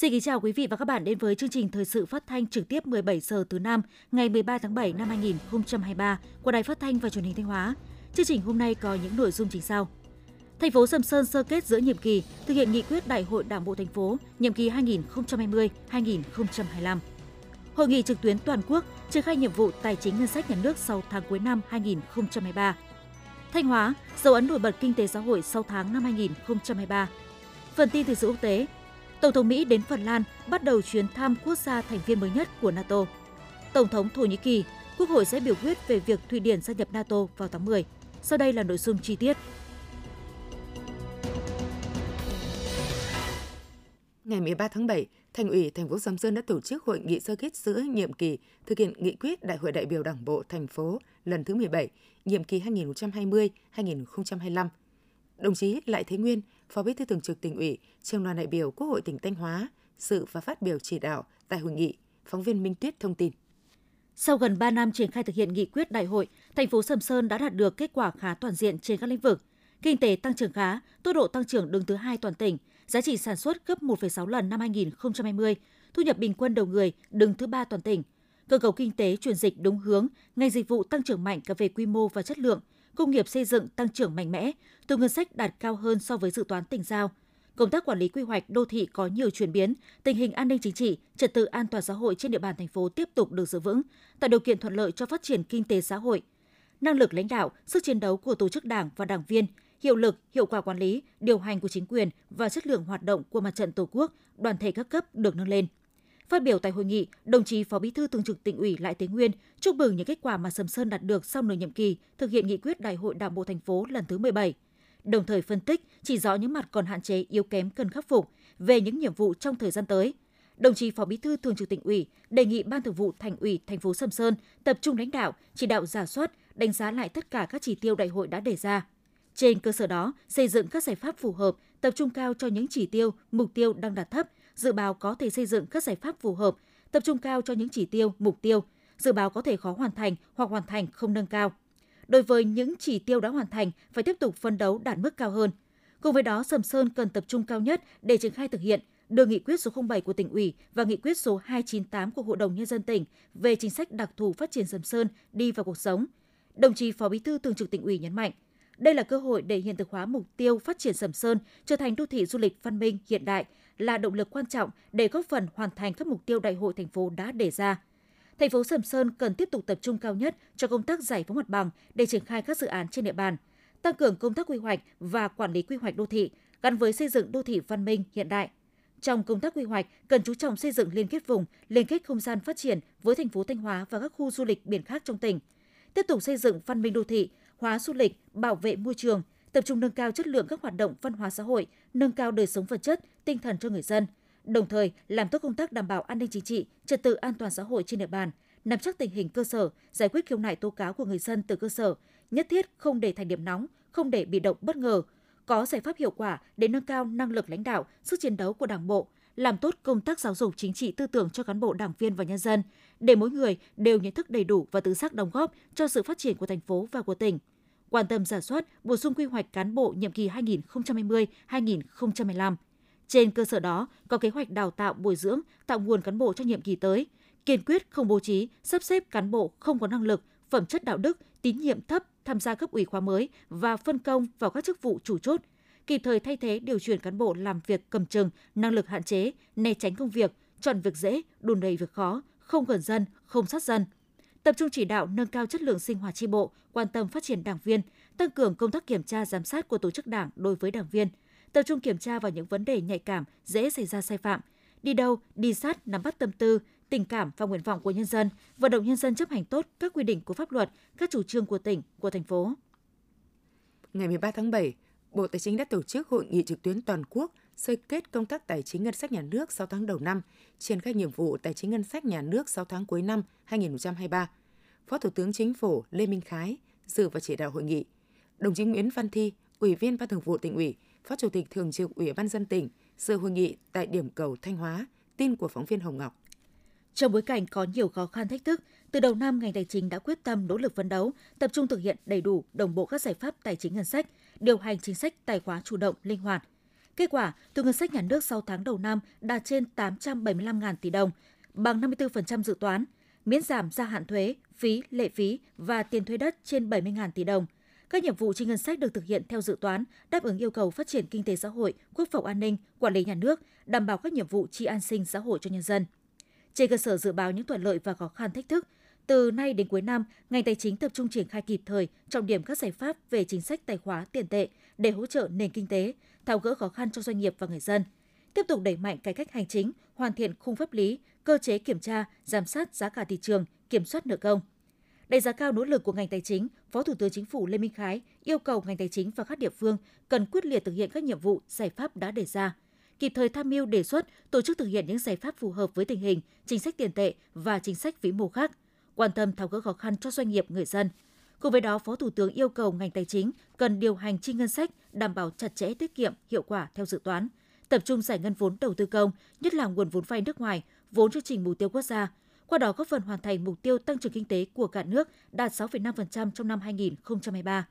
Xin kính chào quý vị và các bạn đến với chương trình thời sự phát thanh trực tiếp 17 giờ thứ năm ngày 13 tháng 7 năm 2023 của Đài Phát thanh và Truyền hình Thanh Hóa. Chương trình hôm nay có những nội dung chính sau. Thành phố Sầm Sơn sơ kết giữa nhiệm kỳ thực hiện nghị quyết Đại hội Đảng bộ thành phố nhiệm kỳ 2020-2025. Hội nghị trực tuyến toàn quốc triển khai nhiệm vụ tài chính ngân sách nhà nước sau tháng cuối năm 2023. Thanh Hóa, dấu ấn nổi bật kinh tế xã hội sau tháng năm 2023. Phần tin thời sự quốc tế, Tổng thống Mỹ đến Phần Lan bắt đầu chuyến thăm quốc gia thành viên mới nhất của NATO. Tổng thống Thổ Nhĩ Kỳ, Quốc hội sẽ biểu quyết về việc Thụy Điển gia nhập NATO vào tháng 10. Sau đây là nội dung chi tiết. Ngày 13 tháng 7, Thành ủy thành phố Sầm Sơn đã tổ chức hội nghị sơ kết giữa nhiệm kỳ thực hiện nghị quyết Đại hội đại biểu Đảng bộ thành phố lần thứ 17, nhiệm kỳ 2020-2025. Đồng chí Lại Thế Nguyên, Phó Bí thư Thường trực Tỉnh ủy, Trường đoàn đại biểu Quốc hội tỉnh Thanh Hóa, sự và phát biểu chỉ đạo tại hội nghị, phóng viên Minh Tuyết thông tin. Sau gần 3 năm triển khai thực hiện nghị quyết đại hội, thành phố Sầm Sơn đã đạt được kết quả khá toàn diện trên các lĩnh vực. Kinh tế tăng trưởng khá, tốc độ tăng trưởng đứng thứ hai toàn tỉnh, giá trị sản xuất gấp 1,6 lần năm 2020, thu nhập bình quân đầu người đứng thứ ba toàn tỉnh. Cơ cấu kinh tế chuyển dịch đúng hướng, ngành dịch vụ tăng trưởng mạnh cả về quy mô và chất lượng, công nghiệp xây dựng tăng trưởng mạnh mẽ, thu ngân sách đạt cao hơn so với dự toán tỉnh giao. Công tác quản lý quy hoạch đô thị có nhiều chuyển biến, tình hình an ninh chính trị, trật tự an toàn xã hội trên địa bàn thành phố tiếp tục được giữ vững, tạo điều kiện thuận lợi cho phát triển kinh tế xã hội. Năng lực lãnh đạo, sức chiến đấu của tổ chức đảng và đảng viên, hiệu lực, hiệu quả quản lý, điều hành của chính quyền và chất lượng hoạt động của mặt trận Tổ quốc, đoàn thể các cấp được nâng lên. Phát biểu tại hội nghị, đồng chí Phó Bí thư Thường trực Tỉnh ủy Lại Thế Nguyên chúc mừng những kết quả mà Sầm Sơn đạt được sau nửa nhiệm kỳ thực hiện nghị quyết Đại hội Đảng bộ thành phố lần thứ 17. Đồng thời phân tích, chỉ rõ những mặt còn hạn chế yếu kém cần khắc phục về những nhiệm vụ trong thời gian tới. Đồng chí Phó Bí thư Thường trực Tỉnh ủy đề nghị Ban Thường vụ Thành ủy thành phố Sầm Sơn tập trung lãnh đạo, chỉ đạo giả soát, đánh giá lại tất cả các chỉ tiêu đại hội đã đề ra. Trên cơ sở đó, xây dựng các giải pháp phù hợp, tập trung cao cho những chỉ tiêu, mục tiêu đang đạt thấp, dự báo có thể xây dựng các giải pháp phù hợp, tập trung cao cho những chỉ tiêu, mục tiêu, dự báo có thể khó hoàn thành hoặc hoàn thành không nâng cao. Đối với những chỉ tiêu đã hoàn thành, phải tiếp tục phấn đấu đạt mức cao hơn. Cùng với đó, Sầm Sơn cần tập trung cao nhất để triển khai thực hiện, đưa nghị quyết số 07 của tỉnh ủy và nghị quyết số 298 của Hội đồng Nhân dân tỉnh về chính sách đặc thù phát triển Sầm Sơn đi vào cuộc sống. Đồng chí Phó Bí thư Thường trực tỉnh ủy nhấn mạnh, đây là cơ hội để hiện thực hóa mục tiêu phát triển Sầm Sơn trở thành đô thị du lịch văn minh hiện đại, là động lực quan trọng để góp phần hoàn thành các mục tiêu đại hội thành phố đã đề ra. Thành phố Sầm Sơn cần tiếp tục tập trung cao nhất cho công tác giải phóng mặt bằng để triển khai các dự án trên địa bàn, tăng cường công tác quy hoạch và quản lý quy hoạch đô thị gắn với xây dựng đô thị văn minh hiện đại. Trong công tác quy hoạch, cần chú trọng xây dựng liên kết vùng, liên kết không gian phát triển với thành phố Thanh Hóa và các khu du lịch biển khác trong tỉnh. Tiếp tục xây dựng văn minh đô thị, hóa du lịch, bảo vệ môi trường, tập trung nâng cao chất lượng các hoạt động văn hóa xã hội, nâng cao đời sống vật chất, tinh thần cho người dân, đồng thời làm tốt công tác đảm bảo an ninh chính trị, trật tự an toàn xã hội trên địa bàn, nắm chắc tình hình cơ sở, giải quyết khiếu nại tố cáo của người dân từ cơ sở, nhất thiết không để thành điểm nóng, không để bị động bất ngờ, có giải pháp hiệu quả để nâng cao năng lực lãnh đạo, sức chiến đấu của Đảng bộ, làm tốt công tác giáo dục chính trị tư tưởng cho cán bộ đảng viên và nhân dân, để mỗi người đều nhận thức đầy đủ và tự giác đóng góp cho sự phát triển của thành phố và của tỉnh quan tâm giả soát, bổ sung quy hoạch cán bộ nhiệm kỳ 2020-2025. Trên cơ sở đó, có kế hoạch đào tạo bồi dưỡng, tạo nguồn cán bộ cho nhiệm kỳ tới, kiên quyết không bố trí, sắp xếp cán bộ không có năng lực, phẩm chất đạo đức, tín nhiệm thấp tham gia cấp ủy khóa mới và phân công vào các chức vụ chủ chốt, kịp thời thay thế điều chuyển cán bộ làm việc cầm chừng, năng lực hạn chế, né tránh công việc, chọn việc dễ, đùn đầy việc khó, không gần dân, không sát dân – tập trung chỉ đạo nâng cao chất lượng sinh hoạt tri bộ, quan tâm phát triển đảng viên, tăng cường công tác kiểm tra giám sát của tổ chức đảng đối với đảng viên, tập trung kiểm tra vào những vấn đề nhạy cảm, dễ xảy ra sai phạm, đi đâu, đi sát, nắm bắt tâm tư, tình cảm và nguyện vọng của nhân dân, vận động nhân dân chấp hành tốt các quy định của pháp luật, các chủ trương của tỉnh, của thành phố. Ngày 13 tháng 7, Bộ Tài chính đã tổ chức hội nghị trực tuyến toàn quốc sơ kết công tác tài chính ngân sách nhà nước 6 tháng đầu năm, triển khai nhiệm vụ tài chính ngân sách nhà nước 6 tháng cuối năm 2023. Phó Thủ tướng Chính phủ Lê Minh Khái dự và chỉ đạo hội nghị. Đồng chí Nguyễn Văn Thi, Ủy viên Ban Thường vụ tỉnh ủy, Phó Chủ tịch Thường trực Ủy ban dân tỉnh dự hội nghị tại điểm cầu Thanh Hóa. Tin của phóng viên Hồng Ngọc. Trong bối cảnh có nhiều khó khăn thách thức, từ đầu năm ngành tài chính đã quyết tâm nỗ lực phấn đấu, tập trung thực hiện đầy đủ đồng bộ các giải pháp tài chính ngân sách, điều hành chính sách tài khóa chủ động, linh hoạt – Kết quả, thu ngân sách nhà nước 6 tháng đầu năm đạt trên 875.000 tỷ đồng, bằng 54% dự toán, miễn giảm gia hạn thuế, phí, lệ phí và tiền thuê đất trên 70.000 tỷ đồng. Các nhiệm vụ trên ngân sách được thực hiện theo dự toán, đáp ứng yêu cầu phát triển kinh tế xã hội, quốc phòng an ninh, quản lý nhà nước, đảm bảo các nhiệm vụ chi an sinh xã hội cho nhân dân. Trên cơ sở dự báo những thuận lợi và khó khăn thách thức, từ nay đến cuối năm, ngành tài chính tập trung triển khai kịp thời trọng điểm các giải pháp về chính sách tài khóa tiền tệ để hỗ trợ nền kinh tế, tháo gỡ khó khăn cho doanh nghiệp và người dân. Tiếp tục đẩy mạnh cải cách hành chính, hoàn thiện khung pháp lý, cơ chế kiểm tra, giám sát giá cả thị trường, kiểm soát nợ công. Đánh giá cao nỗ lực của ngành tài chính, Phó Thủ tướng Chính phủ Lê Minh Khái yêu cầu ngành tài chính và các địa phương cần quyết liệt thực hiện các nhiệm vụ, giải pháp đã đề ra, kịp thời tham mưu đề xuất, tổ chức thực hiện những giải pháp phù hợp với tình hình, chính sách tiền tệ và chính sách vĩ mô khác, quan tâm tháo gỡ khó khăn cho doanh nghiệp, người dân. Cùng với đó, Phó Thủ tướng yêu cầu ngành tài chính cần điều hành chi ngân sách đảm bảo chặt chẽ tiết kiệm, hiệu quả theo dự toán, tập trung giải ngân vốn đầu tư công, nhất là nguồn vốn vay nước ngoài, vốn chương trình mục tiêu quốc gia, qua đó góp phần hoàn thành mục tiêu tăng trưởng kinh tế của cả nước đạt 6,5% trong năm 2023.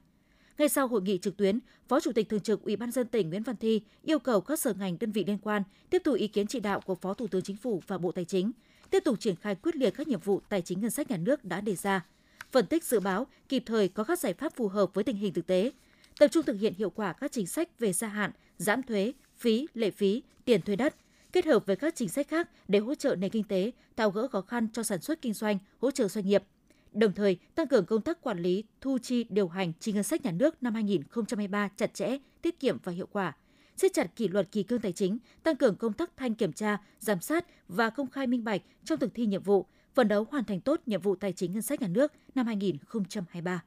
Ngay sau hội nghị trực tuyến, Phó Chủ tịch Thường trực Ủy ban dân tỉnh Nguyễn Văn Thi yêu cầu các sở ngành đơn vị liên quan tiếp tục ý kiến chỉ đạo của Phó Thủ tướng Chính phủ và Bộ Tài chính, tiếp tục triển khai quyết liệt các nhiệm vụ tài chính ngân sách nhà nước đã đề ra, phân tích dự báo, kịp thời có các giải pháp phù hợp với tình hình thực tế, tập trung thực hiện hiệu quả các chính sách về gia hạn, giảm thuế, phí, lệ phí, tiền thuê đất, kết hợp với các chính sách khác để hỗ trợ nền kinh tế, tháo gỡ khó khăn cho sản xuất kinh doanh, hỗ trợ doanh nghiệp. Đồng thời, tăng cường công tác quản lý, thu chi, điều hành chi ngân sách nhà nước năm 2023 chặt chẽ, tiết kiệm và hiệu quả, siết chặt kỷ luật kỳ cương tài chính, tăng cường công tác thanh kiểm tra, giám sát và công khai minh bạch trong thực thi nhiệm vụ, phấn đấu hoàn thành tốt nhiệm vụ tài chính ngân sách nhà nước năm 2023.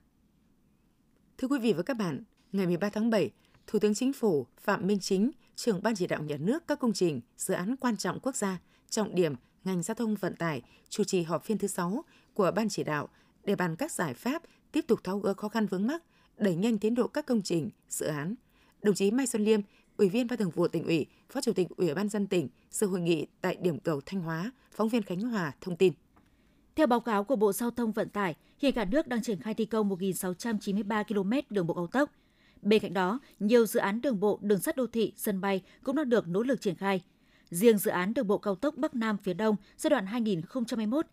Thưa quý vị và các bạn, ngày 13 tháng 7, Thủ tướng Chính phủ Phạm Minh Chính, trưởng Ban chỉ đạo nhà nước các công trình, dự án quan trọng quốc gia, trọng điểm ngành giao thông vận tải chủ trì họp phiên thứ 6 của Ban chỉ đạo để bàn các giải pháp tiếp tục tháo gỡ khó khăn vướng mắc, đẩy nhanh tiến độ các công trình, dự án. Đồng chí Mai Xuân Liêm, Ủy viên Ban Thường vụ tỉnh ủy, Phó Chủ tịch Ủy ban dân tỉnh dự hội nghị tại điểm cầu Thanh Hóa, phóng viên Khánh Hòa thông tin. Theo báo cáo của Bộ Giao thông Vận tải, hiện cả nước đang triển khai thi công 1.693 km đường bộ cao tốc. Bên cạnh đó, nhiều dự án đường bộ, đường sắt đô thị, sân bay cũng đang được nỗ lực triển khai. Riêng dự án đường bộ cao tốc Bắc Nam phía Đông giai đoạn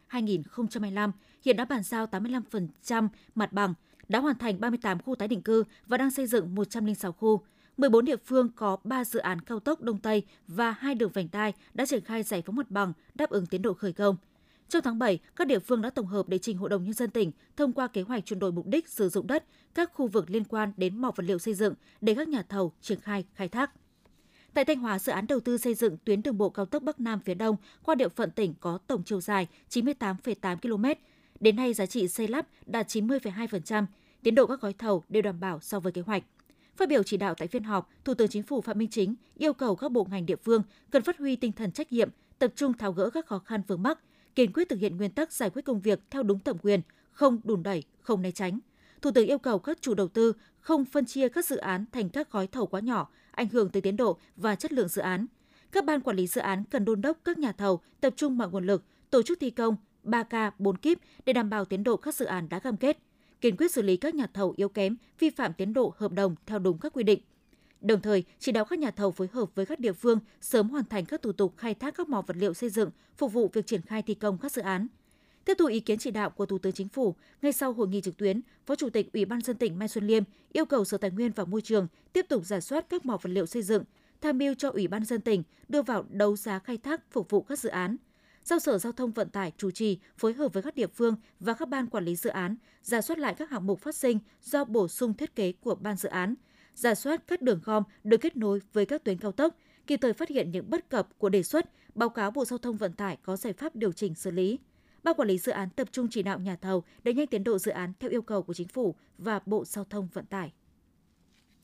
2021-2025 hiện đã bàn giao 85% mặt bằng, đã hoàn thành 38 khu tái định cư và đang xây dựng 106 khu. 14 địa phương có 3 dự án cao tốc Đông Tây và hai đường vành đai đã triển khai giải phóng mặt bằng đáp ứng tiến độ khởi công. Trong tháng 7, các địa phương đã tổng hợp để trình Hội đồng Nhân dân tỉnh thông qua kế hoạch chuyển đổi mục đích sử dụng đất các khu vực liên quan đến mỏ vật liệu xây dựng để các nhà thầu triển khai khai thác. Tại Thanh Hóa, dự án đầu tư xây dựng tuyến đường bộ cao tốc Bắc Nam phía Đông qua địa phận tỉnh có tổng chiều dài 98,8 km. Đến nay, giá trị xây lắp đạt 90,2%, tiến độ các gói thầu đều đảm bảo so với kế hoạch. Phát biểu chỉ đạo tại phiên họp, Thủ tướng Chính phủ Phạm Minh Chính yêu cầu các bộ ngành địa phương cần phát huy tinh thần trách nhiệm, tập trung tháo gỡ các khó khăn vướng mắc, kiên quyết thực hiện nguyên tắc giải quyết công việc theo đúng thẩm quyền, không đùn đẩy, không né tránh. Thủ tướng yêu cầu các chủ đầu tư không phân chia các dự án thành các gói thầu quá nhỏ, ảnh hưởng tới tiến độ và chất lượng dự án. Các ban quản lý dự án cần đôn đốc các nhà thầu tập trung mọi nguồn lực, tổ chức thi công 3K 4 kíp để đảm bảo tiến độ các dự án đã cam kết, kiên quyết xử lý các nhà thầu yếu kém, vi phạm tiến độ hợp đồng theo đúng các quy định. Đồng thời, chỉ đạo các nhà thầu phối hợp với các địa phương sớm hoàn thành các thủ tục khai thác các mỏ vật liệu xây dựng, phục vụ việc triển khai thi công các dự án. Tiếp thu ý kiến chỉ đạo của Thủ tướng Chính phủ, ngay sau hội nghị trực tuyến, Phó Chủ tịch Ủy ban dân tỉnh Mai Xuân Liêm yêu cầu Sở Tài nguyên và Môi trường tiếp tục giả soát các mỏ vật liệu xây dựng, tham mưu cho Ủy ban dân tỉnh đưa vào đấu giá khai thác phục vụ các dự án. Giao Sở Giao thông Vận tải chủ trì phối hợp với các địa phương và các ban quản lý dự án, giả soát lại các hạng mục phát sinh do bổ sung thiết kế của ban dự án, giả soát các đường gom được kết nối với các tuyến cao tốc, kịp thời phát hiện những bất cập của đề xuất, báo cáo Bộ Giao thông Vận tải có giải pháp điều chỉnh xử lý. Ban quản lý dự án tập trung chỉ đạo nhà thầu đẩy nhanh tiến độ dự án theo yêu cầu của chính phủ và Bộ Giao thông Vận tải.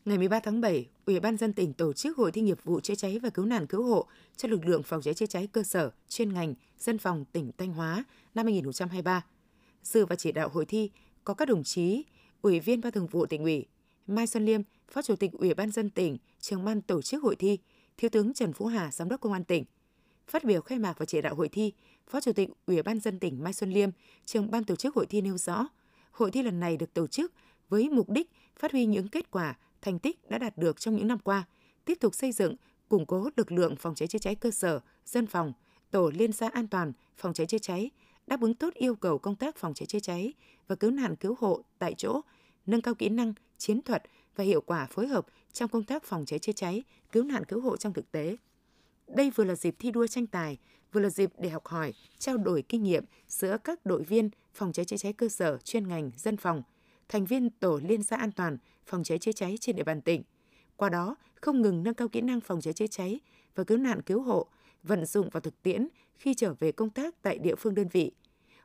Ngày 13 tháng 7, Ủy ban dân tỉnh tổ chức hội thi nghiệp vụ chữa cháy và cứu nạn cứu hộ cho lực lượng phòng cháy chữa cháy cơ sở chuyên ngành dân phòng tỉnh Thanh Hóa năm 2023. Dự và chỉ đạo hội thi có các đồng chí Ủy viên Ban Thường vụ tỉnh ủy, Mai Xuân Liêm, Phó Chủ tịch Ủy ban dân tỉnh, trưởng ban tổ chức hội thi, Thiếu tướng Trần Phú Hà, Giám đốc Công an tỉnh. Phát biểu khai mạc và chỉ đạo hội thi, Phó Chủ tịch Ủy ban dân tỉnh Mai Xuân Liêm, trưởng ban tổ chức hội thi nêu rõ, hội thi lần này được tổ chức với mục đích phát huy những kết quả, thành tích đã đạt được trong những năm qua, tiếp tục xây dựng, củng cố lực lượng phòng cháy chữa cháy cơ sở, dân phòng, tổ liên gia an toàn phòng cháy chữa cháy, đáp ứng tốt yêu cầu công tác phòng cháy chữa cháy và cứu nạn cứu hộ tại chỗ, nâng cao kỹ năng, chiến thuật và hiệu quả phối hợp trong công tác phòng cháy chữa cháy, cứu nạn cứu hộ trong thực tế. Đây vừa là dịp thi đua tranh tài, vừa là dịp để học hỏi, trao đổi kinh nghiệm giữa các đội viên phòng cháy chữa cháy cơ sở chuyên ngành dân phòng, thành viên tổ liên gia an toàn phòng cháy chữa cháy trên địa bàn tỉnh. Qua đó, không ngừng nâng cao kỹ năng phòng cháy chữa cháy và cứu nạn cứu hộ, vận dụng vào thực tiễn khi trở về công tác tại địa phương đơn vị.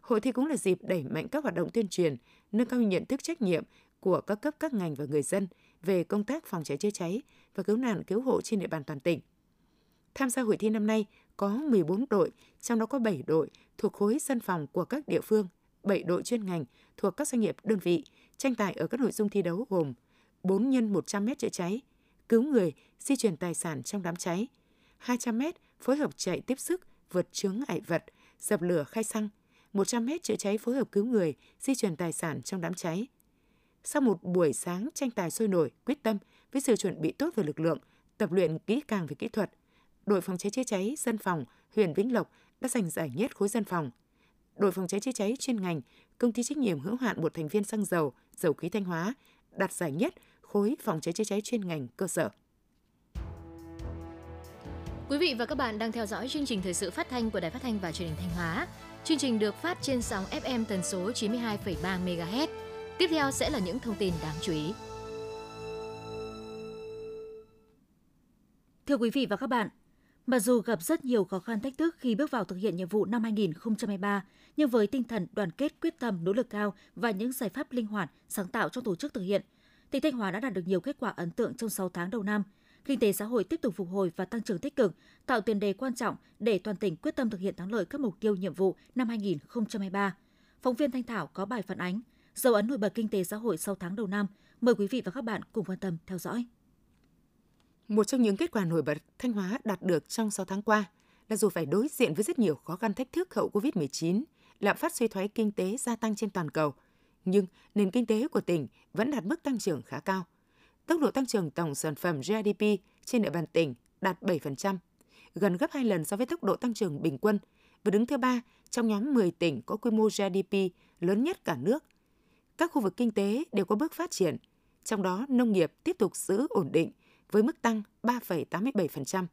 Hội thi cũng là dịp đẩy mạnh các hoạt động tuyên truyền, nâng cao nhận thức trách nhiệm của các cấp các ngành và người dân về công tác phòng cháy chữa cháy và cứu nạn cứu hộ trên địa bàn toàn tỉnh. Tham gia hội thi năm nay có 14 đội, trong đó có 7 đội thuộc khối dân phòng của các địa phương, 7 đội chuyên ngành thuộc các doanh nghiệp đơn vị, tranh tài ở các nội dung thi đấu gồm 4 x 100 m chữa cháy, cứu người, di chuyển tài sản trong đám cháy, 200 m phối hợp chạy tiếp sức, vượt chướng ải vật, dập lửa khai xăng, 100 m chữa cháy phối hợp cứu người, di chuyển tài sản trong đám cháy. Sau một buổi sáng tranh tài sôi nổi, quyết tâm với sự chuẩn bị tốt về lực lượng, tập luyện kỹ càng về kỹ thuật, đội phòng cháy chữa cháy dân phòng huyện Vĩnh Lộc đã giành giải nhất khối dân phòng. Đội phòng cháy chữa cháy chuyên ngành, công ty trách nhiệm hữu hạn một thành viên xăng dầu, dầu khí Thanh Hóa đạt giải nhất khối phòng cháy chữa cháy chuyên ngành cơ sở. Quý vị và các bạn đang theo dõi chương trình thời sự phát thanh của Đài Phát thanh và Truyền hình Thanh Hóa. Chương trình được phát trên sóng FM tần số 92,3 MHz. Tiếp theo sẽ là những thông tin đáng chú ý. Thưa quý vị và các bạn, Mặc dù gặp rất nhiều khó khăn thách thức khi bước vào thực hiện nhiệm vụ năm 2023, nhưng với tinh thần đoàn kết quyết tâm, nỗ lực cao và những giải pháp linh hoạt, sáng tạo trong tổ chức thực hiện, tỉnh Thanh Hóa đã đạt được nhiều kết quả ấn tượng trong 6 tháng đầu năm. Kinh tế xã hội tiếp tục phục hồi và tăng trưởng tích cực, tạo tiền đề quan trọng để toàn tỉnh quyết tâm thực hiện thắng lợi các mục tiêu nhiệm vụ năm 2023. Phóng viên Thanh Thảo có bài phản ánh dấu ấn nổi bật kinh tế xã hội sau tháng đầu năm. Mời quý vị và các bạn cùng quan tâm theo dõi. Một trong những kết quả nổi bật Thanh Hóa đạt được trong 6 tháng qua là dù phải đối diện với rất nhiều khó khăn thách thức hậu Covid-19, lạm phát suy thoái kinh tế gia tăng trên toàn cầu, nhưng nền kinh tế của tỉnh vẫn đạt mức tăng trưởng khá cao. Tốc độ tăng trưởng tổng sản phẩm GDP trên địa bàn tỉnh đạt 7%, gần gấp 2 lần so với tốc độ tăng trưởng bình quân và đứng thứ ba trong nhóm 10 tỉnh có quy mô GDP lớn nhất cả nước. Các khu vực kinh tế đều có bước phát triển, trong đó nông nghiệp tiếp tục giữ ổn định với mức tăng 3,87%.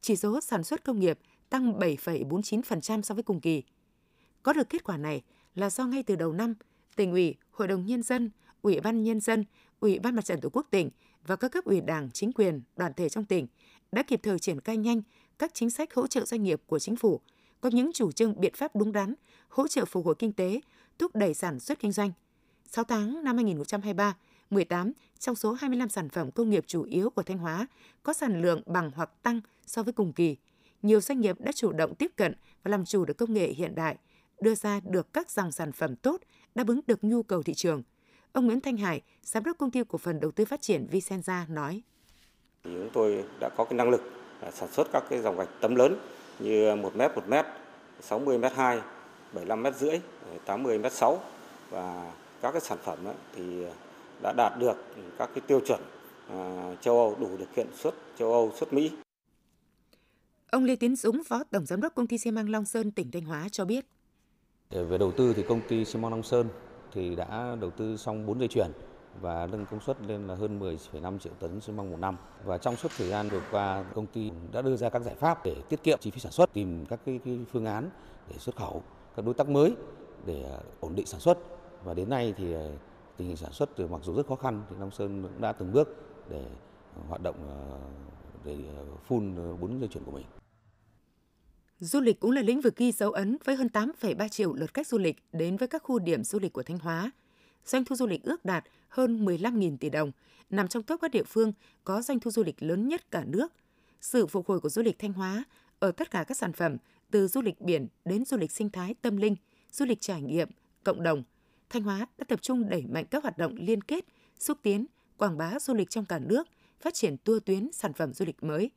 Chỉ số sản xuất công nghiệp tăng 7,49% so với cùng kỳ. Có được kết quả này là do ngay từ đầu năm, tỉnh ủy, hội đồng nhân dân, ủy ban nhân dân, ủy ban mặt trận tổ quốc tỉnh và các cấp ủy đảng, chính quyền, đoàn thể trong tỉnh đã kịp thời triển khai nhanh các chính sách hỗ trợ doanh nghiệp của chính phủ, có những chủ trương biện pháp đúng đắn, hỗ trợ phục hồi kinh tế, thúc đẩy sản xuất kinh doanh. 6 tháng năm 2023, 18 trong số 25 sản phẩm công nghiệp chủ yếu của Thanh Hóa có sản lượng bằng hoặc tăng so với cùng kỳ. Nhiều doanh nghiệp đã chủ động tiếp cận và làm chủ được công nghệ hiện đại, đưa ra được các dòng sản phẩm tốt đáp ứng được nhu cầu thị trường. Ông Nguyễn Thanh Hải, giám đốc công ty cổ phần đầu tư phát triển Vicenza nói: Chúng tôi đã có cái năng lực à, sản xuất các cái dòng gạch tấm lớn như 1 m 1 m, 60 m 2, 75 m rưỡi, 80 m 6 và các cái sản phẩm thì đã đạt được các cái tiêu chuẩn à, châu Âu đủ điều kiện xuất châu Âu xuất Mỹ. Ông Lê Tiến Dũng, Phó Tổng Giám đốc Công ty xi măng Long Sơn, tỉnh Thanh Hóa cho biết. Về đầu tư thì công ty xi măng Long Sơn thì đã đầu tư xong 4 dây chuyền và nâng công suất lên là hơn 10,5 triệu tấn xi măng một năm. Và trong suốt thời gian vừa qua, công ty đã đưa ra các giải pháp để tiết kiệm chi phí sản xuất, tìm các cái, cái phương án để xuất khẩu các đối tác mới để ổn định sản xuất. Và đến nay thì ờ, tình hình sản xuất mặc dù rất khó khăn thì Long Sơn cũng đã từng bước để ờ, hoạt động ờ, để phun bốn dây chuyển của mình. Du lịch cũng là lĩnh vực ghi dấu ấn với hơn 8,3 triệu lượt khách du lịch đến với các khu điểm du lịch của Thanh Hóa. Doanh thu du lịch ước đạt hơn 15.000 tỷ đồng, nằm trong top các địa phương có doanh thu du lịch lớn nhất cả nước. Sự phục hồi của du lịch Thanh Hóa ở tất cả các sản phẩm từ du lịch biển đến du lịch sinh thái tâm linh, du lịch trải nghiệm, cộng đồng – Thanh Hóa đã tập trung đẩy mạnh các hoạt động liên kết, xúc tiến, quảng bá du lịch trong cả nước, phát triển tour tuyến sản phẩm du lịch mới.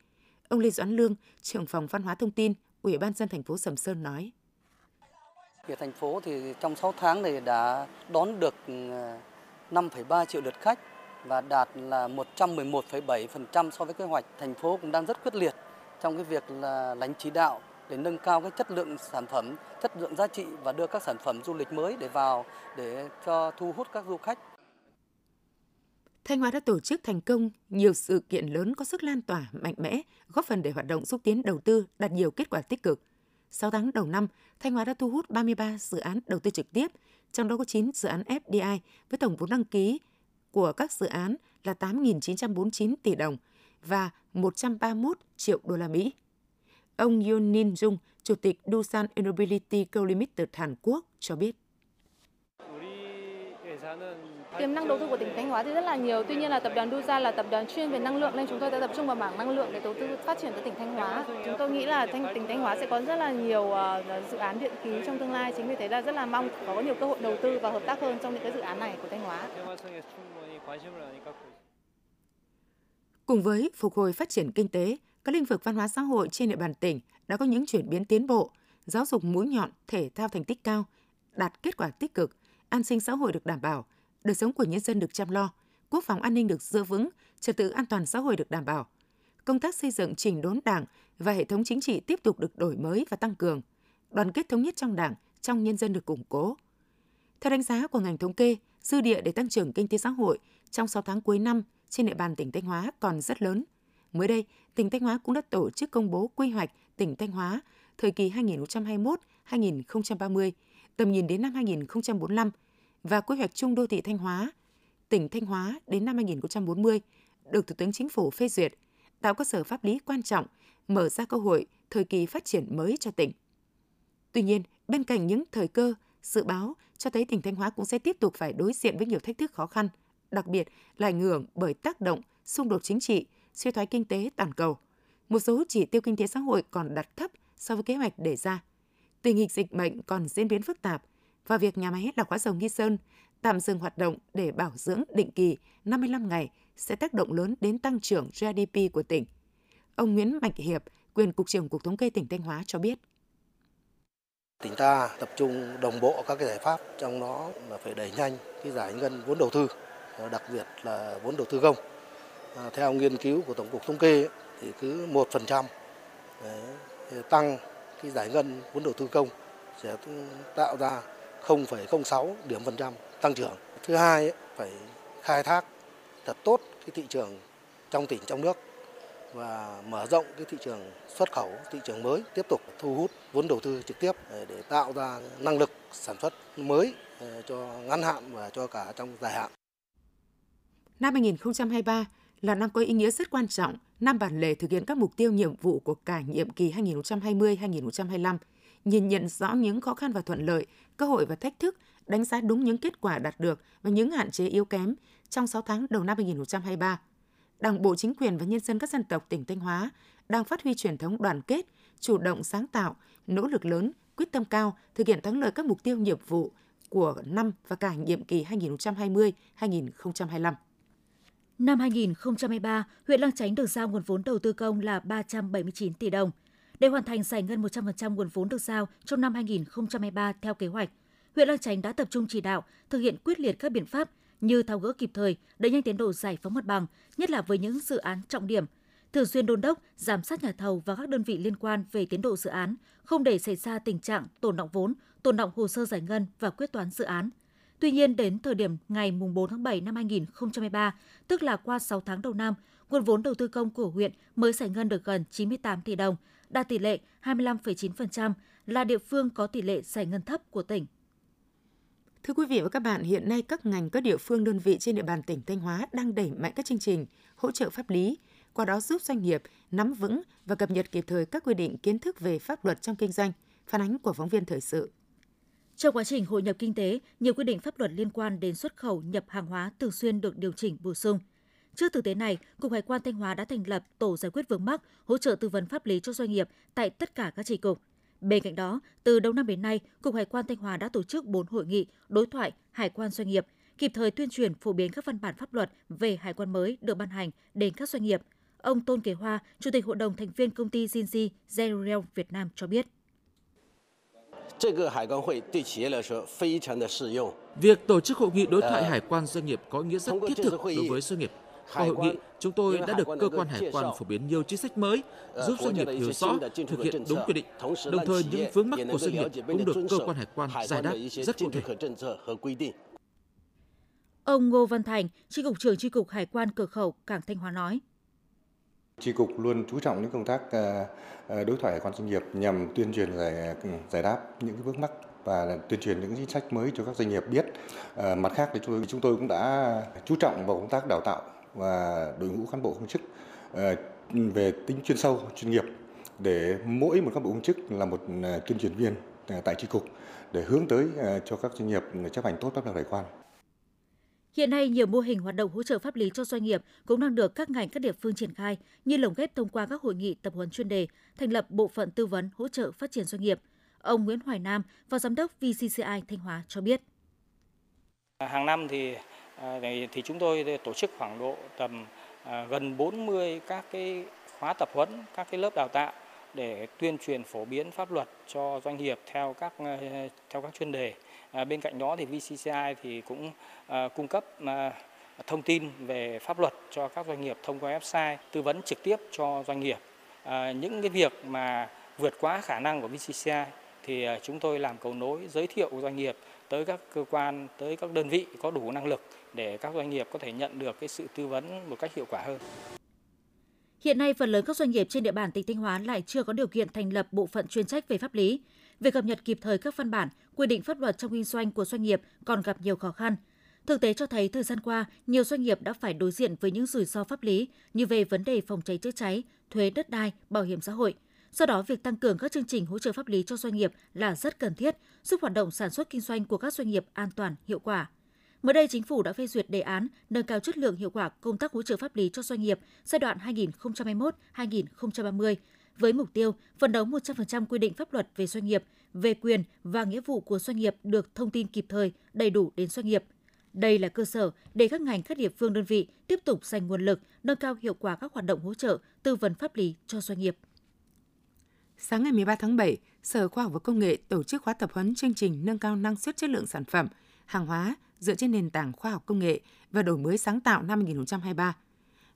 Ông Lê Doãn Lương, trưởng phòng văn hóa thông tin, Ủy ban dân thành phố Sầm Sơn nói. Ở thành phố thì trong 6 tháng này đã đón được ừ, 5,3 triệu lượt khách và đạt là 111,7% so với kế hoạch. Thành phố cũng đang rất quyết liệt trong cái việc là lãnh chỉ đạo để nâng cao cái chất lượng sản phẩm, chất lượng giá trị và đưa các sản phẩm du lịch mới để vào để cho thu hút các du khách. Thanh Hóa đã tổ chức thành công nhiều sự kiện lớn có sức lan tỏa mạnh mẽ, góp phần để hoạt động xúc tiến đầu tư đạt nhiều kết quả tích cực. 6 tháng đầu năm, Thanh Hóa đã thu hút 33 dự án đầu tư trực tiếp, trong đó có 9 dự án FDI với tổng vốn đăng ký của các dự án là 8.949 tỷ đồng và 131 triệu đô la Mỹ. Ông Yoon Jung, Chủ tịch Dusan Innobility Co Limited Hàn Quốc cho biết. Tiềm năng đầu tư của tỉnh Thanh Hóa thì rất là nhiều. Tuy nhiên là tập đoàn Dusa là tập đoàn chuyên về năng lượng nên chúng tôi đã tập trung vào mảng năng lượng để đầu tư phát triển tại tỉnh Thanh Hóa. Chúng tôi nghĩ là thanh, tỉnh Thanh Hóa sẽ có rất là nhiều uh, dự án điện khí trong tương lai. Chính vì thế là rất là mong có nhiều cơ hội đầu tư và hợp tác hơn trong những cái dự án này của Thanh Hóa. Cùng với phục hồi phát triển kinh tế, các lĩnh vực văn hóa xã hội trên địa bàn tỉnh đã có những chuyển biến tiến bộ, giáo dục mũi nhọn, thể thao thành tích cao, đạt kết quả tích cực, an sinh xã hội được đảm bảo, đời sống của nhân dân được chăm lo, quốc phòng an ninh được giữ vững, trật tự an toàn xã hội được đảm bảo. Công tác xây dựng chỉnh đốn Đảng và hệ thống chính trị tiếp tục được đổi mới và tăng cường. Đoàn kết thống nhất trong Đảng, trong nhân dân được củng cố. Theo đánh giá của ngành thống kê, dư địa để tăng trưởng kinh tế xã hội trong 6 tháng cuối năm trên địa bàn tỉnh Thanh Hóa còn rất lớn. Mới đây, tỉnh Thanh Hóa cũng đã tổ chức công bố quy hoạch tỉnh Thanh Hóa thời kỳ 2021-2030, tầm nhìn đến năm 2045 và quy hoạch chung đô thị Thanh Hóa, tỉnh Thanh Hóa đến năm 2040 được Thủ tướng Chính phủ phê duyệt, tạo cơ sở pháp lý quan trọng, mở ra cơ hội thời kỳ phát triển mới cho tỉnh. Tuy nhiên, bên cạnh những thời cơ, dự báo cho thấy tỉnh Thanh Hóa cũng sẽ tiếp tục phải đối diện với nhiều thách thức khó khăn, đặc biệt là ảnh hưởng bởi tác động xung đột chính trị, suy thoái kinh tế toàn cầu. Một số chỉ tiêu kinh tế xã hội còn đặt thấp so với kế hoạch đề ra. Tình hình dịch bệnh còn diễn biến phức tạp và việc nhà máy lọc hóa dầu Nghi Sơn tạm dừng hoạt động để bảo dưỡng định kỳ 55 ngày sẽ tác động lớn đến tăng trưởng GDP của tỉnh. Ông Nguyễn Mạnh Hiệp, quyền Cục trưởng Cục Thống kê tỉnh Thanh Hóa cho biết. Tỉnh ta tập trung đồng bộ các cái giải pháp, trong đó là phải đẩy nhanh cái giải ngân vốn đầu tư, đặc biệt là vốn đầu tư công. À, theo nghiên cứu của Tổng cục Thống kê thì cứ 1% tăng cái giải ngân vốn đầu tư công sẽ tạo ra 0,06 điểm phần trăm tăng trưởng. Thứ hai phải khai thác thật tốt cái thị trường trong tỉnh trong nước và mở rộng cái thị trường xuất khẩu, thị trường mới, tiếp tục thu hút vốn đầu tư trực tiếp để tạo ra năng lực sản xuất mới cho ngắn hạn và cho cả trong dài hạn. Năm 2023 là năm có ý nghĩa rất quan trọng, năm bản lề thực hiện các mục tiêu nhiệm vụ của cả nhiệm kỳ 2020-2025, nhìn nhận rõ những khó khăn và thuận lợi, cơ hội và thách thức, đánh giá đúng những kết quả đạt được và những hạn chế yếu kém trong 6 tháng đầu năm 2023. Đảng bộ chính quyền và nhân dân các dân tộc tỉnh Thanh Hóa đang phát huy truyền thống đoàn kết, chủ động sáng tạo, nỗ lực lớn, quyết tâm cao thực hiện thắng lợi các mục tiêu nhiệm vụ của năm và cả nhiệm kỳ 2020-2025. Năm 2023, huyện Lang Chánh được giao nguồn vốn đầu tư công là 379 tỷ đồng. Để hoàn thành giải ngân 100% nguồn vốn được giao trong năm 2023 theo kế hoạch, huyện Lang Chánh đã tập trung chỉ đạo thực hiện quyết liệt các biện pháp như tháo gỡ kịp thời, đẩy nhanh tiến độ giải phóng mặt bằng, nhất là với những dự án trọng điểm, thường xuyên đôn đốc, giám sát nhà thầu và các đơn vị liên quan về tiến độ dự án, không để xảy ra tình trạng tồn động vốn, tồn động hồ sơ giải ngân và quyết toán dự án. Tuy nhiên, đến thời điểm ngày 4 tháng 7 năm 2023, tức là qua 6 tháng đầu năm, nguồn vốn đầu tư công của huyện mới giải ngân được gần 98 tỷ đồng, đạt tỷ lệ 25,9%, là địa phương có tỷ lệ giải ngân thấp của tỉnh. Thưa quý vị và các bạn, hiện nay các ngành, các địa phương, đơn vị trên địa bàn tỉnh Thanh Hóa đang đẩy mạnh các chương trình hỗ trợ pháp lý, qua đó giúp doanh nghiệp nắm vững và cập nhật kịp thời các quy định kiến thức về pháp luật trong kinh doanh. Phản ánh của phóng viên thời sự. Trong quá trình hội nhập kinh tế, nhiều quy định pháp luật liên quan đến xuất khẩu nhập hàng hóa thường xuyên được điều chỉnh bổ sung. Trước thực tế này, Cục Hải quan Thanh Hóa đã thành lập tổ giải quyết vướng mắc, hỗ trợ tư vấn pháp lý cho doanh nghiệp tại tất cả các chi cục. Bên cạnh đó, từ đầu năm đến nay, Cục Hải quan Thanh Hóa đã tổ chức 4 hội nghị đối thoại hải quan doanh nghiệp, kịp thời tuyên truyền phổ biến các văn bản pháp luật về hải quan mới được ban hành đến các doanh nghiệp. Ông Tôn Kế Hoa, Chủ tịch Hội đồng thành viên công ty Jinji Zerorel Việt Nam cho biết. Việc tổ chức hội nghị đối thoại hải quan doanh nghiệp có ý nghĩa rất thiết thực đối với doanh nghiệp. Qua hội nghị, chúng tôi đã được cơ quan hải quan phổ biến nhiều chính sách mới, giúp doanh nghiệp hiểu rõ, thực hiện đúng quy định. Đồng thời, những vướng mắc của doanh nghiệp cũng được cơ quan hải quan giải đáp rất cụ thể. Ông Ngô Văn Thành, Tri cục trưởng Tri cục Hải quan cửa khẩu Cảng Thanh Hóa nói. Tri cục luôn chú trọng những công tác ờ, ờ, đối thoại hải quan doanh nghiệp nhằm tuyên truyền giải ừ, giải đáp những vướng mắc và tuyên truyền những chính sách mới cho các doanh nghiệp biết. Ờ, mặt khác thì chúng, chúng tôi cũng đã chú trọng vào công tác đào tạo và đội ngũ cán bộ công chức về tính chuyên sâu, chuyên nghiệp để mỗi một cán bộ công chức là một tuyên truyền viên tại tri cục để hướng tới cho các doanh nghiệp chấp hành tốt pháp luật hải quan. Hiện nay, nhiều mô hình hoạt động hỗ trợ pháp lý cho doanh nghiệp cũng đang được các ngành các địa phương triển khai như lồng ghép thông qua các hội nghị tập huấn chuyên đề, thành lập bộ phận tư vấn hỗ trợ phát triển doanh nghiệp. Ông Nguyễn Hoài Nam, Phó Giám đốc VCCI Thanh Hóa cho biết. À, hàng năm thì à, thì chúng tôi tổ chức khoảng độ tầm à, gần 40 các cái khóa tập huấn, các cái lớp đào tạo để tuyên truyền phổ biến pháp luật cho doanh nghiệp theo các theo các chuyên đề. À, bên cạnh đó thì VCCI thì cũng à, cung cấp à, thông tin về pháp luật cho các doanh nghiệp thông qua website, tư vấn trực tiếp cho doanh nghiệp. À, những cái việc mà vượt quá khả năng của VCCI thì à, chúng tôi làm cầu nối giới thiệu doanh nghiệp tới các cơ quan, tới các đơn vị có đủ năng lực để các doanh nghiệp có thể nhận được cái sự tư vấn một cách hiệu quả hơn. Hiện nay, phần lớn các doanh nghiệp trên địa bàn tỉnh Thanh Hóa lại chưa có điều kiện thành lập bộ phận chuyên trách về pháp lý. Việc cập nhật kịp thời các văn bản, quy định pháp luật trong kinh doanh của doanh nghiệp còn gặp nhiều khó khăn. Thực tế cho thấy thời gian qua, nhiều doanh nghiệp đã phải đối diện với những rủi ro pháp lý như về vấn đề phòng cháy chữa cháy, thuế đất đai, bảo hiểm xã hội. Do đó, việc tăng cường các chương trình hỗ trợ pháp lý cho doanh nghiệp là rất cần thiết, giúp hoạt động sản xuất kinh doanh của các doanh nghiệp an toàn, hiệu quả. Mới đây, chính phủ đã phê duyệt đề án nâng cao chất lượng hiệu quả công tác hỗ trợ pháp lý cho doanh nghiệp giai đoạn 2021-2030 với mục tiêu phấn đấu 100% quy định pháp luật về doanh nghiệp, về quyền và nghĩa vụ của doanh nghiệp được thông tin kịp thời, đầy đủ đến doanh nghiệp. Đây là cơ sở để các ngành các địa phương đơn vị tiếp tục dành nguồn lực nâng cao hiệu quả các hoạt động hỗ trợ, tư vấn pháp lý cho doanh nghiệp. Sáng ngày 13 tháng 7, Sở Khoa học và Công nghệ tổ chức khóa tập huấn chương trình nâng cao năng suất chất lượng sản phẩm, hàng hóa dựa trên nền tảng khoa học công nghệ và đổi mới sáng tạo năm 2023.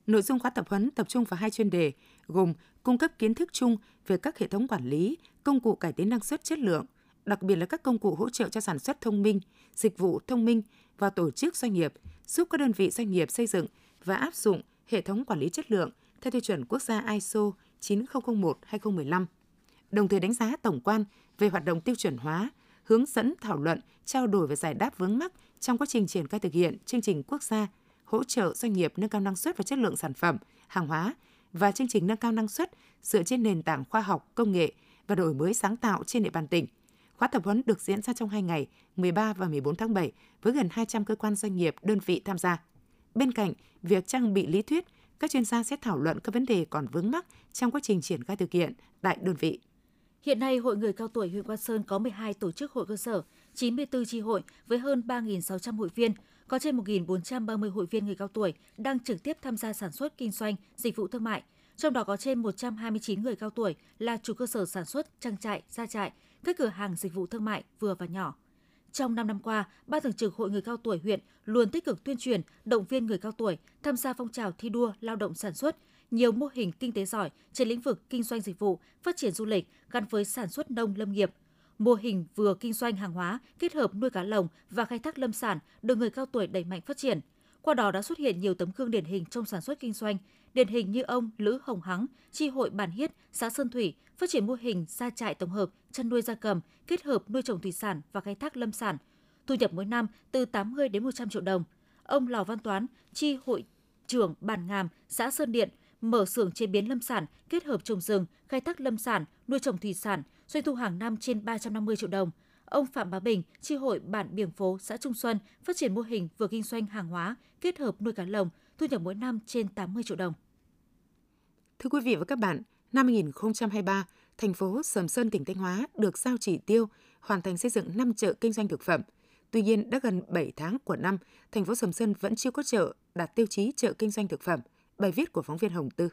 Nội dung khóa tập huấn tập trung vào hai chuyên đề gồm cung cấp kiến thức chung về các hệ thống quản lý, công cụ cải tiến năng suất chất lượng, đặc biệt là các công cụ hỗ trợ cho sản xuất thông minh, dịch vụ thông minh và tổ chức doanh nghiệp, giúp các đơn vị doanh nghiệp xây dựng và áp dụng hệ thống quản lý chất lượng theo tiêu chuẩn quốc gia ISO 9001-2015. Đồng thời đánh giá tổng quan về hoạt động tiêu chuẩn hóa, hướng dẫn thảo luận, trao đổi và giải đáp vướng mắc trong quá trình triển khai thực hiện chương trình quốc gia hỗ trợ doanh nghiệp nâng cao năng suất và chất lượng sản phẩm, hàng hóa và chương trình nâng cao năng suất dựa trên nền tảng khoa học, công nghệ và đổi mới sáng tạo trên địa bàn tỉnh. Khóa tập huấn được diễn ra trong 2 ngày, 13 và 14 tháng 7 với gần 200 cơ quan doanh nghiệp, đơn vị tham gia. Bên cạnh việc trang bị lý thuyết, các chuyên gia sẽ thảo luận các vấn đề còn vướng mắc trong quá trình triển khai thực hiện tại đơn vị. Hiện nay, Hội người cao tuổi huyện Quan Sơn có 12 tổ chức hội cơ sở, 94 chi hội với hơn 3.600 hội viên, có trên 1.430 hội viên người cao tuổi đang trực tiếp tham gia sản xuất kinh doanh, dịch vụ thương mại. Trong đó có trên 129 người cao tuổi là chủ cơ sở sản xuất, trang trại, gia trại, các cửa hàng dịch vụ thương mại vừa và nhỏ. Trong 5 năm qua, Ban Thường trực Hội người cao tuổi huyện luôn tích cực tuyên truyền, động viên người cao tuổi tham gia phong trào thi đua lao động sản xuất, nhiều mô hình kinh tế giỏi trên lĩnh vực kinh doanh dịch vụ, phát triển du lịch gắn với sản xuất nông lâm nghiệp. Mô hình vừa kinh doanh hàng hóa kết hợp nuôi cá lồng và khai thác lâm sản được người cao tuổi đẩy mạnh phát triển. Qua đó đã xuất hiện nhiều tấm gương điển hình trong sản xuất kinh doanh, điển hình như ông Lữ Hồng Hắng, chi hội Bản Hiết, xã Sơn Thủy, phát triển mô hình gia trại tổng hợp, chăn nuôi gia cầm, kết hợp nuôi trồng thủy sản và khai thác lâm sản. Thu nhập mỗi năm từ 80 đến 100 triệu đồng. Ông Lò Văn Toán, chi hội trưởng Bản Ngàm, xã Sơn Điện, mở xưởng chế biến lâm sản kết hợp trồng rừng, khai thác lâm sản, nuôi trồng thủy sản, doanh thu hàng năm trên 350 triệu đồng. Ông Phạm Bá Bình, chi hội bản Biển Phố, xã Trung Xuân, phát triển mô hình vừa kinh doanh hàng hóa kết hợp nuôi cá lồng, thu nhập mỗi năm trên 80 triệu đồng. Thưa quý vị và các bạn, năm 2023, thành phố Sầm Sơn, tỉnh Thanh Hóa được giao chỉ tiêu hoàn thành xây dựng 5 chợ kinh doanh thực phẩm. Tuy nhiên, đã gần 7 tháng của năm, thành phố Sầm Sơn vẫn chưa có chợ đạt tiêu chí chợ kinh doanh thực phẩm – Bài viết của phóng viên Hồng Tư.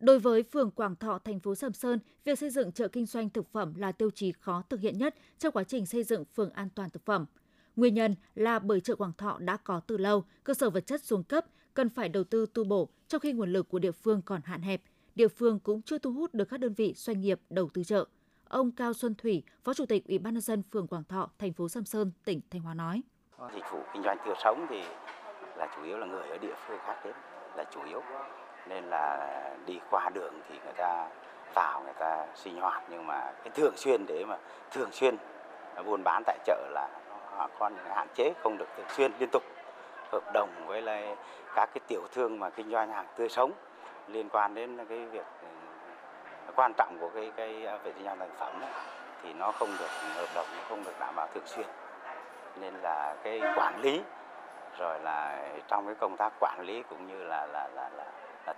Đối với phường Quảng Thọ, thành phố Sầm Sơn, việc xây dựng chợ kinh doanh thực phẩm là tiêu chí khó thực hiện nhất trong quá trình xây dựng phường an toàn thực phẩm. Nguyên nhân là bởi chợ Quảng Thọ đã có từ lâu, cơ sở vật chất xuống cấp, cần phải đầu tư tu bổ trong khi nguồn lực của địa phương còn hạn hẹp. Địa phương cũng chưa thu hút được các đơn vị doanh nghiệp đầu tư chợ. Ông Cao Xuân Thủy, Phó Chủ tịch Ủy ban nhân dân phường Quảng Thọ, thành phố Sầm Sơn, tỉnh Thanh Hóa nói: Dịch vụ kinh doanh thừa sống thì là chủ yếu là người ở địa phương khác đến là chủ yếu nên là đi qua đường thì người ta vào người ta sinh hoạt. Nhưng mà cái thường xuyên để mà thường xuyên buôn bán tại chợ là họ con hạn chế không được thường xuyên liên tục. Hợp đồng với lại các cái tiểu thương mà kinh doanh hàng tươi sống liên quan đến cái việc ừ, quan trọng của cái cái à, vệ sinh an toàn thực phẩm ấy, thì nó không được hợp đồng nó không được đảm bảo thường xuyên. Nên là cái quản lý rồi là trong cái công tác quản lý cũng như là là là là, là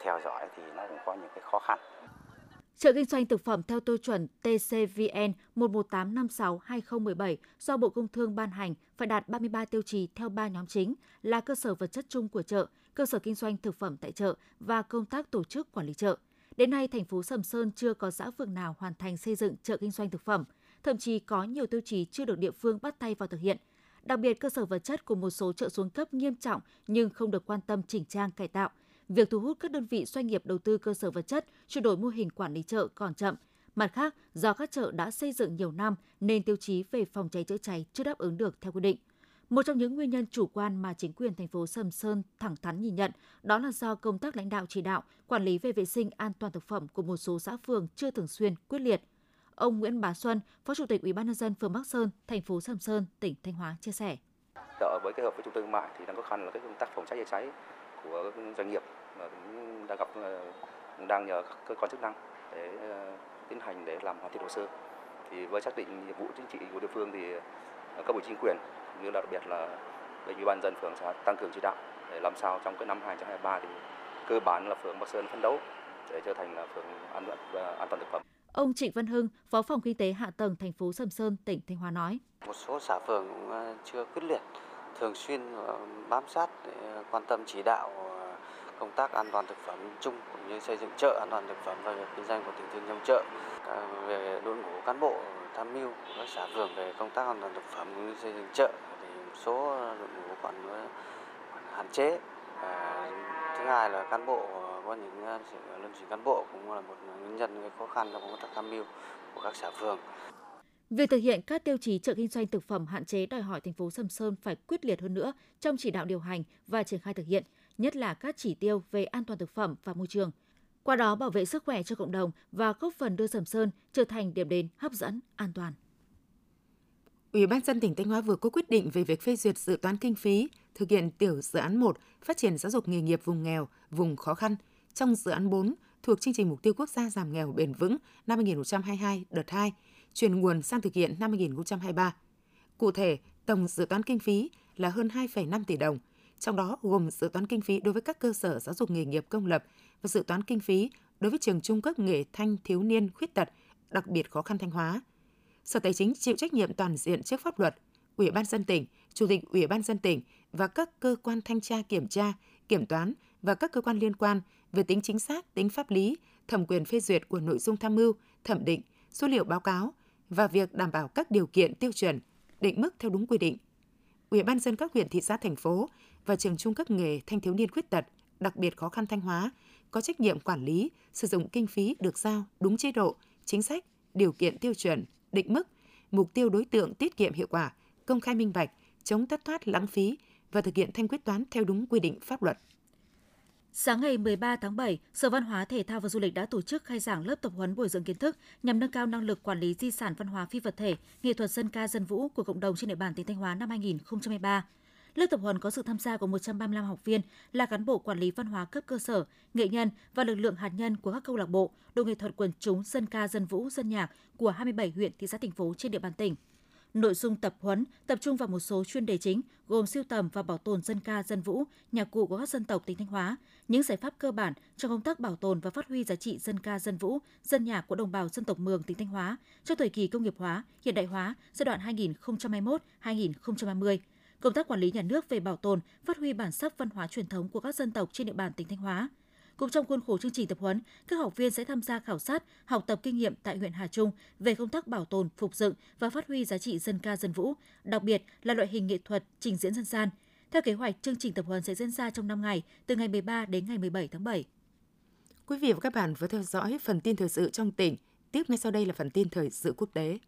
theo dõi thì nó cũng có những cái khó khăn. Chợ kinh doanh thực phẩm theo tiêu chuẩn TCVN 11856-2017 do Bộ Công Thương ban hành phải đạt 33 tiêu chí theo 3 nhóm chính là cơ sở vật chất chung của chợ, cơ sở kinh doanh thực phẩm tại chợ và công tác tổ chức quản lý chợ. Đến nay, thành phố Sầm Sơn chưa có xã phường nào hoàn thành xây dựng chợ kinh doanh thực phẩm, thậm chí có nhiều tiêu chí chưa được địa phương bắt tay vào thực hiện. Đặc biệt, cơ sở vật chất của một số chợ xuống cấp nghiêm trọng nhưng không được quan tâm chỉnh trang cải tạo. Việc thu hút các đơn vị doanh nghiệp đầu tư cơ sở vật chất, chuyển đổi mô hình quản lý chợ còn chậm. Mặt khác, do các chợ đã xây dựng nhiều năm nên tiêu chí về phòng cháy chữa cháy chưa đáp ứng được theo quy định. Một trong những nguyên nhân chủ quan mà chính quyền thành phố Sầm Sơn thẳng thắn nhìn nhận đó là do công tác lãnh đạo chỉ đạo, quản lý về vệ sinh an toàn thực phẩm của một số xã phường chưa thường xuyên, quyết liệt. Ông Nguyễn Bá Xuân, Phó Chủ tịch Ủy ban nhân dân phường Bắc Sơn, thành phố Sầm Sơn, tỉnh Thanh Hóa chia sẻ. Chợ với kết hợp với trung tâm thương mại thì đang khó khăn là cái công tác phòng cháy chữa cháy của doanh nghiệp và cũng đang gặp cũng đang nhờ các cơ quan chức năng để ờ, tiến hành để làm hoàn thiện hồ sơ. Thì với xác định nhiệm vụ chính trị của địa phương thì ờ, các bộ chính quyền như là đặc biệt là bên ủy ban dân phường sẽ tăng cường chỉ đạo để làm sao trong cái năm 2023 thì cơ bản là phường Bắc Sơn phấn đấu để trở thành là phường an toàn an toàn thực phẩm. Ông Trịnh Văn Hưng, Phó phòng Kinh tế Hạ tầng thành phố Sầm Sơn, tỉnh Thanh Hóa nói: Một số xã phường cũng ờ, chưa quyết liệt, thường xuyên ờ, bám sát để quan tâm chỉ đạo ờ, công tác an toàn thực phẩm chung cũng như xây dựng chợ an toàn thực phẩm và việc kinh doanh của tiểu thương trong chợ về đội ngũ cán bộ tham mưu của các xã phường về công tác an toàn thực phẩm cũng như xây dựng chợ thì một số đội ngũ còn hạn chế và thứ hai là cán bộ có những sự, luân chuyển cán bộ cũng là một nguyên nhân gây khó khăn trong công tác tham mưu của các xã phường. Việc thực hiện các tiêu chí chợ kinh doanh thực phẩm hạn chế đòi hỏi thành phố Sầm Sơn phải quyết liệt hơn nữa trong chỉ đạo điều hành và triển khai thực hiện, nhất là các chỉ tiêu về an toàn thực phẩm và môi trường. Qua đó bảo vệ sức khỏe cho cộng đồng và góp phần đưa Sầm Sơn trở thành điểm đến hấp dẫn, an toàn. Ủy ban dân tỉnh Thanh Hóa vừa có quyết định về việc phê duyệt dự toán kinh phí thực hiện tiểu dự án 1 phát triển giáo dục nghề nghiệp vùng nghèo, vùng khó khăn trong dự án 4 thuộc chương trình mục tiêu quốc gia giảm nghèo bền vững năm 2022 đợt 2, chuyển nguồn sang thực hiện năm 2023. Cụ thể, tổng dự toán kinh phí là hơn 2,5 tỷ đồng, trong đó gồm dự toán kinh phí đối với các cơ sở giáo dục nghề nghiệp công lập và dự toán kinh phí đối với trường trung cấp nghề thanh thiếu niên khuyết tật đặc biệt khó khăn Thanh Hóa. Sở Tài chính chịu trách nhiệm toàn diện trước pháp luật, Ủy ban dân tỉnh, Chủ tịch Ủy ban dân tỉnh và các cơ quan thanh tra kiểm tra, kiểm toán và các cơ quan liên quan về tính chính xác, tính pháp lý, thẩm quyền phê duyệt của nội dung tham mưu, thẩm định, số liệu báo cáo và việc đảm bảo các điều kiện tiêu chuẩn, định mức theo đúng quy định. Ủy ban dân các huyện, thị xã, thành phố và trường trung cấp nghề thanh thiếu niên khuyết tật đặc biệt khó khăn Thanh Hóa có trách nhiệm quản lý, sử dụng kinh phí được giao đúng chế độ, chính sách, điều kiện tiêu chuẩn, định mức, mục tiêu đối tượng tiết kiệm hiệu quả, công khai minh bạch, chống thất thoát lãng phí và thực hiện thanh quyết toán theo đúng quy định pháp luật. Sáng ngày 13 tháng 7, Sở Văn hóa Thể thao và Du lịch đã tổ chức khai giảng lớp tập huấn bồi dưỡng kiến thức nhằm nâng cao năng lực quản lý di sản văn hóa phi vật thể, nghệ thuật dân ca dân vũ của cộng đồng trên địa bàn tỉnh Thanh Hóa năm 2023. Lớp tập huấn có sự tham gia của 135 học viên là cán bộ quản lý văn hóa cấp cơ sở, nghệ nhân và lực lượng hạt nhân của các câu lạc bộ, đội nghệ thuật quần chúng dân ca dân vũ dân nhạc của 27 huyện thị xã thành phố trên địa bàn tỉnh. Nội dung tập huấn tập trung vào một số chuyên đề chính gồm siêu tầm và bảo tồn dân ca dân vũ, nhạc cụ của các dân tộc tỉnh Thanh Hóa, những giải pháp cơ bản trong công tác bảo tồn và phát huy giá trị dân ca dân vũ, dân nhạc của đồng bào dân tộc Mường tỉnh Thanh Hóa trong thời kỳ công nghiệp hóa, hiện đại hóa giai đoạn 2021-2030 công tác quản lý nhà nước về bảo tồn, phát huy bản sắc văn hóa truyền thống của các dân tộc trên địa bàn tỉnh Thanh Hóa. Cũng trong khuôn khổ chương trình tập huấn, các học viên sẽ tham gia khảo sát, học tập kinh nghiệm tại huyện Hà Trung về công tác bảo tồn, phục dựng và phát huy giá trị dân ca dân vũ, đặc biệt là loại hình nghệ thuật trình diễn dân gian. Theo kế hoạch, chương trình tập huấn sẽ diễn ra trong 5 ngày, từ ngày 13 đến ngày 17 tháng 7. Quý vị và các bạn vừa theo dõi phần tin thời sự trong tỉnh. Tiếp ngay sau đây là phần tin thời sự quốc tế.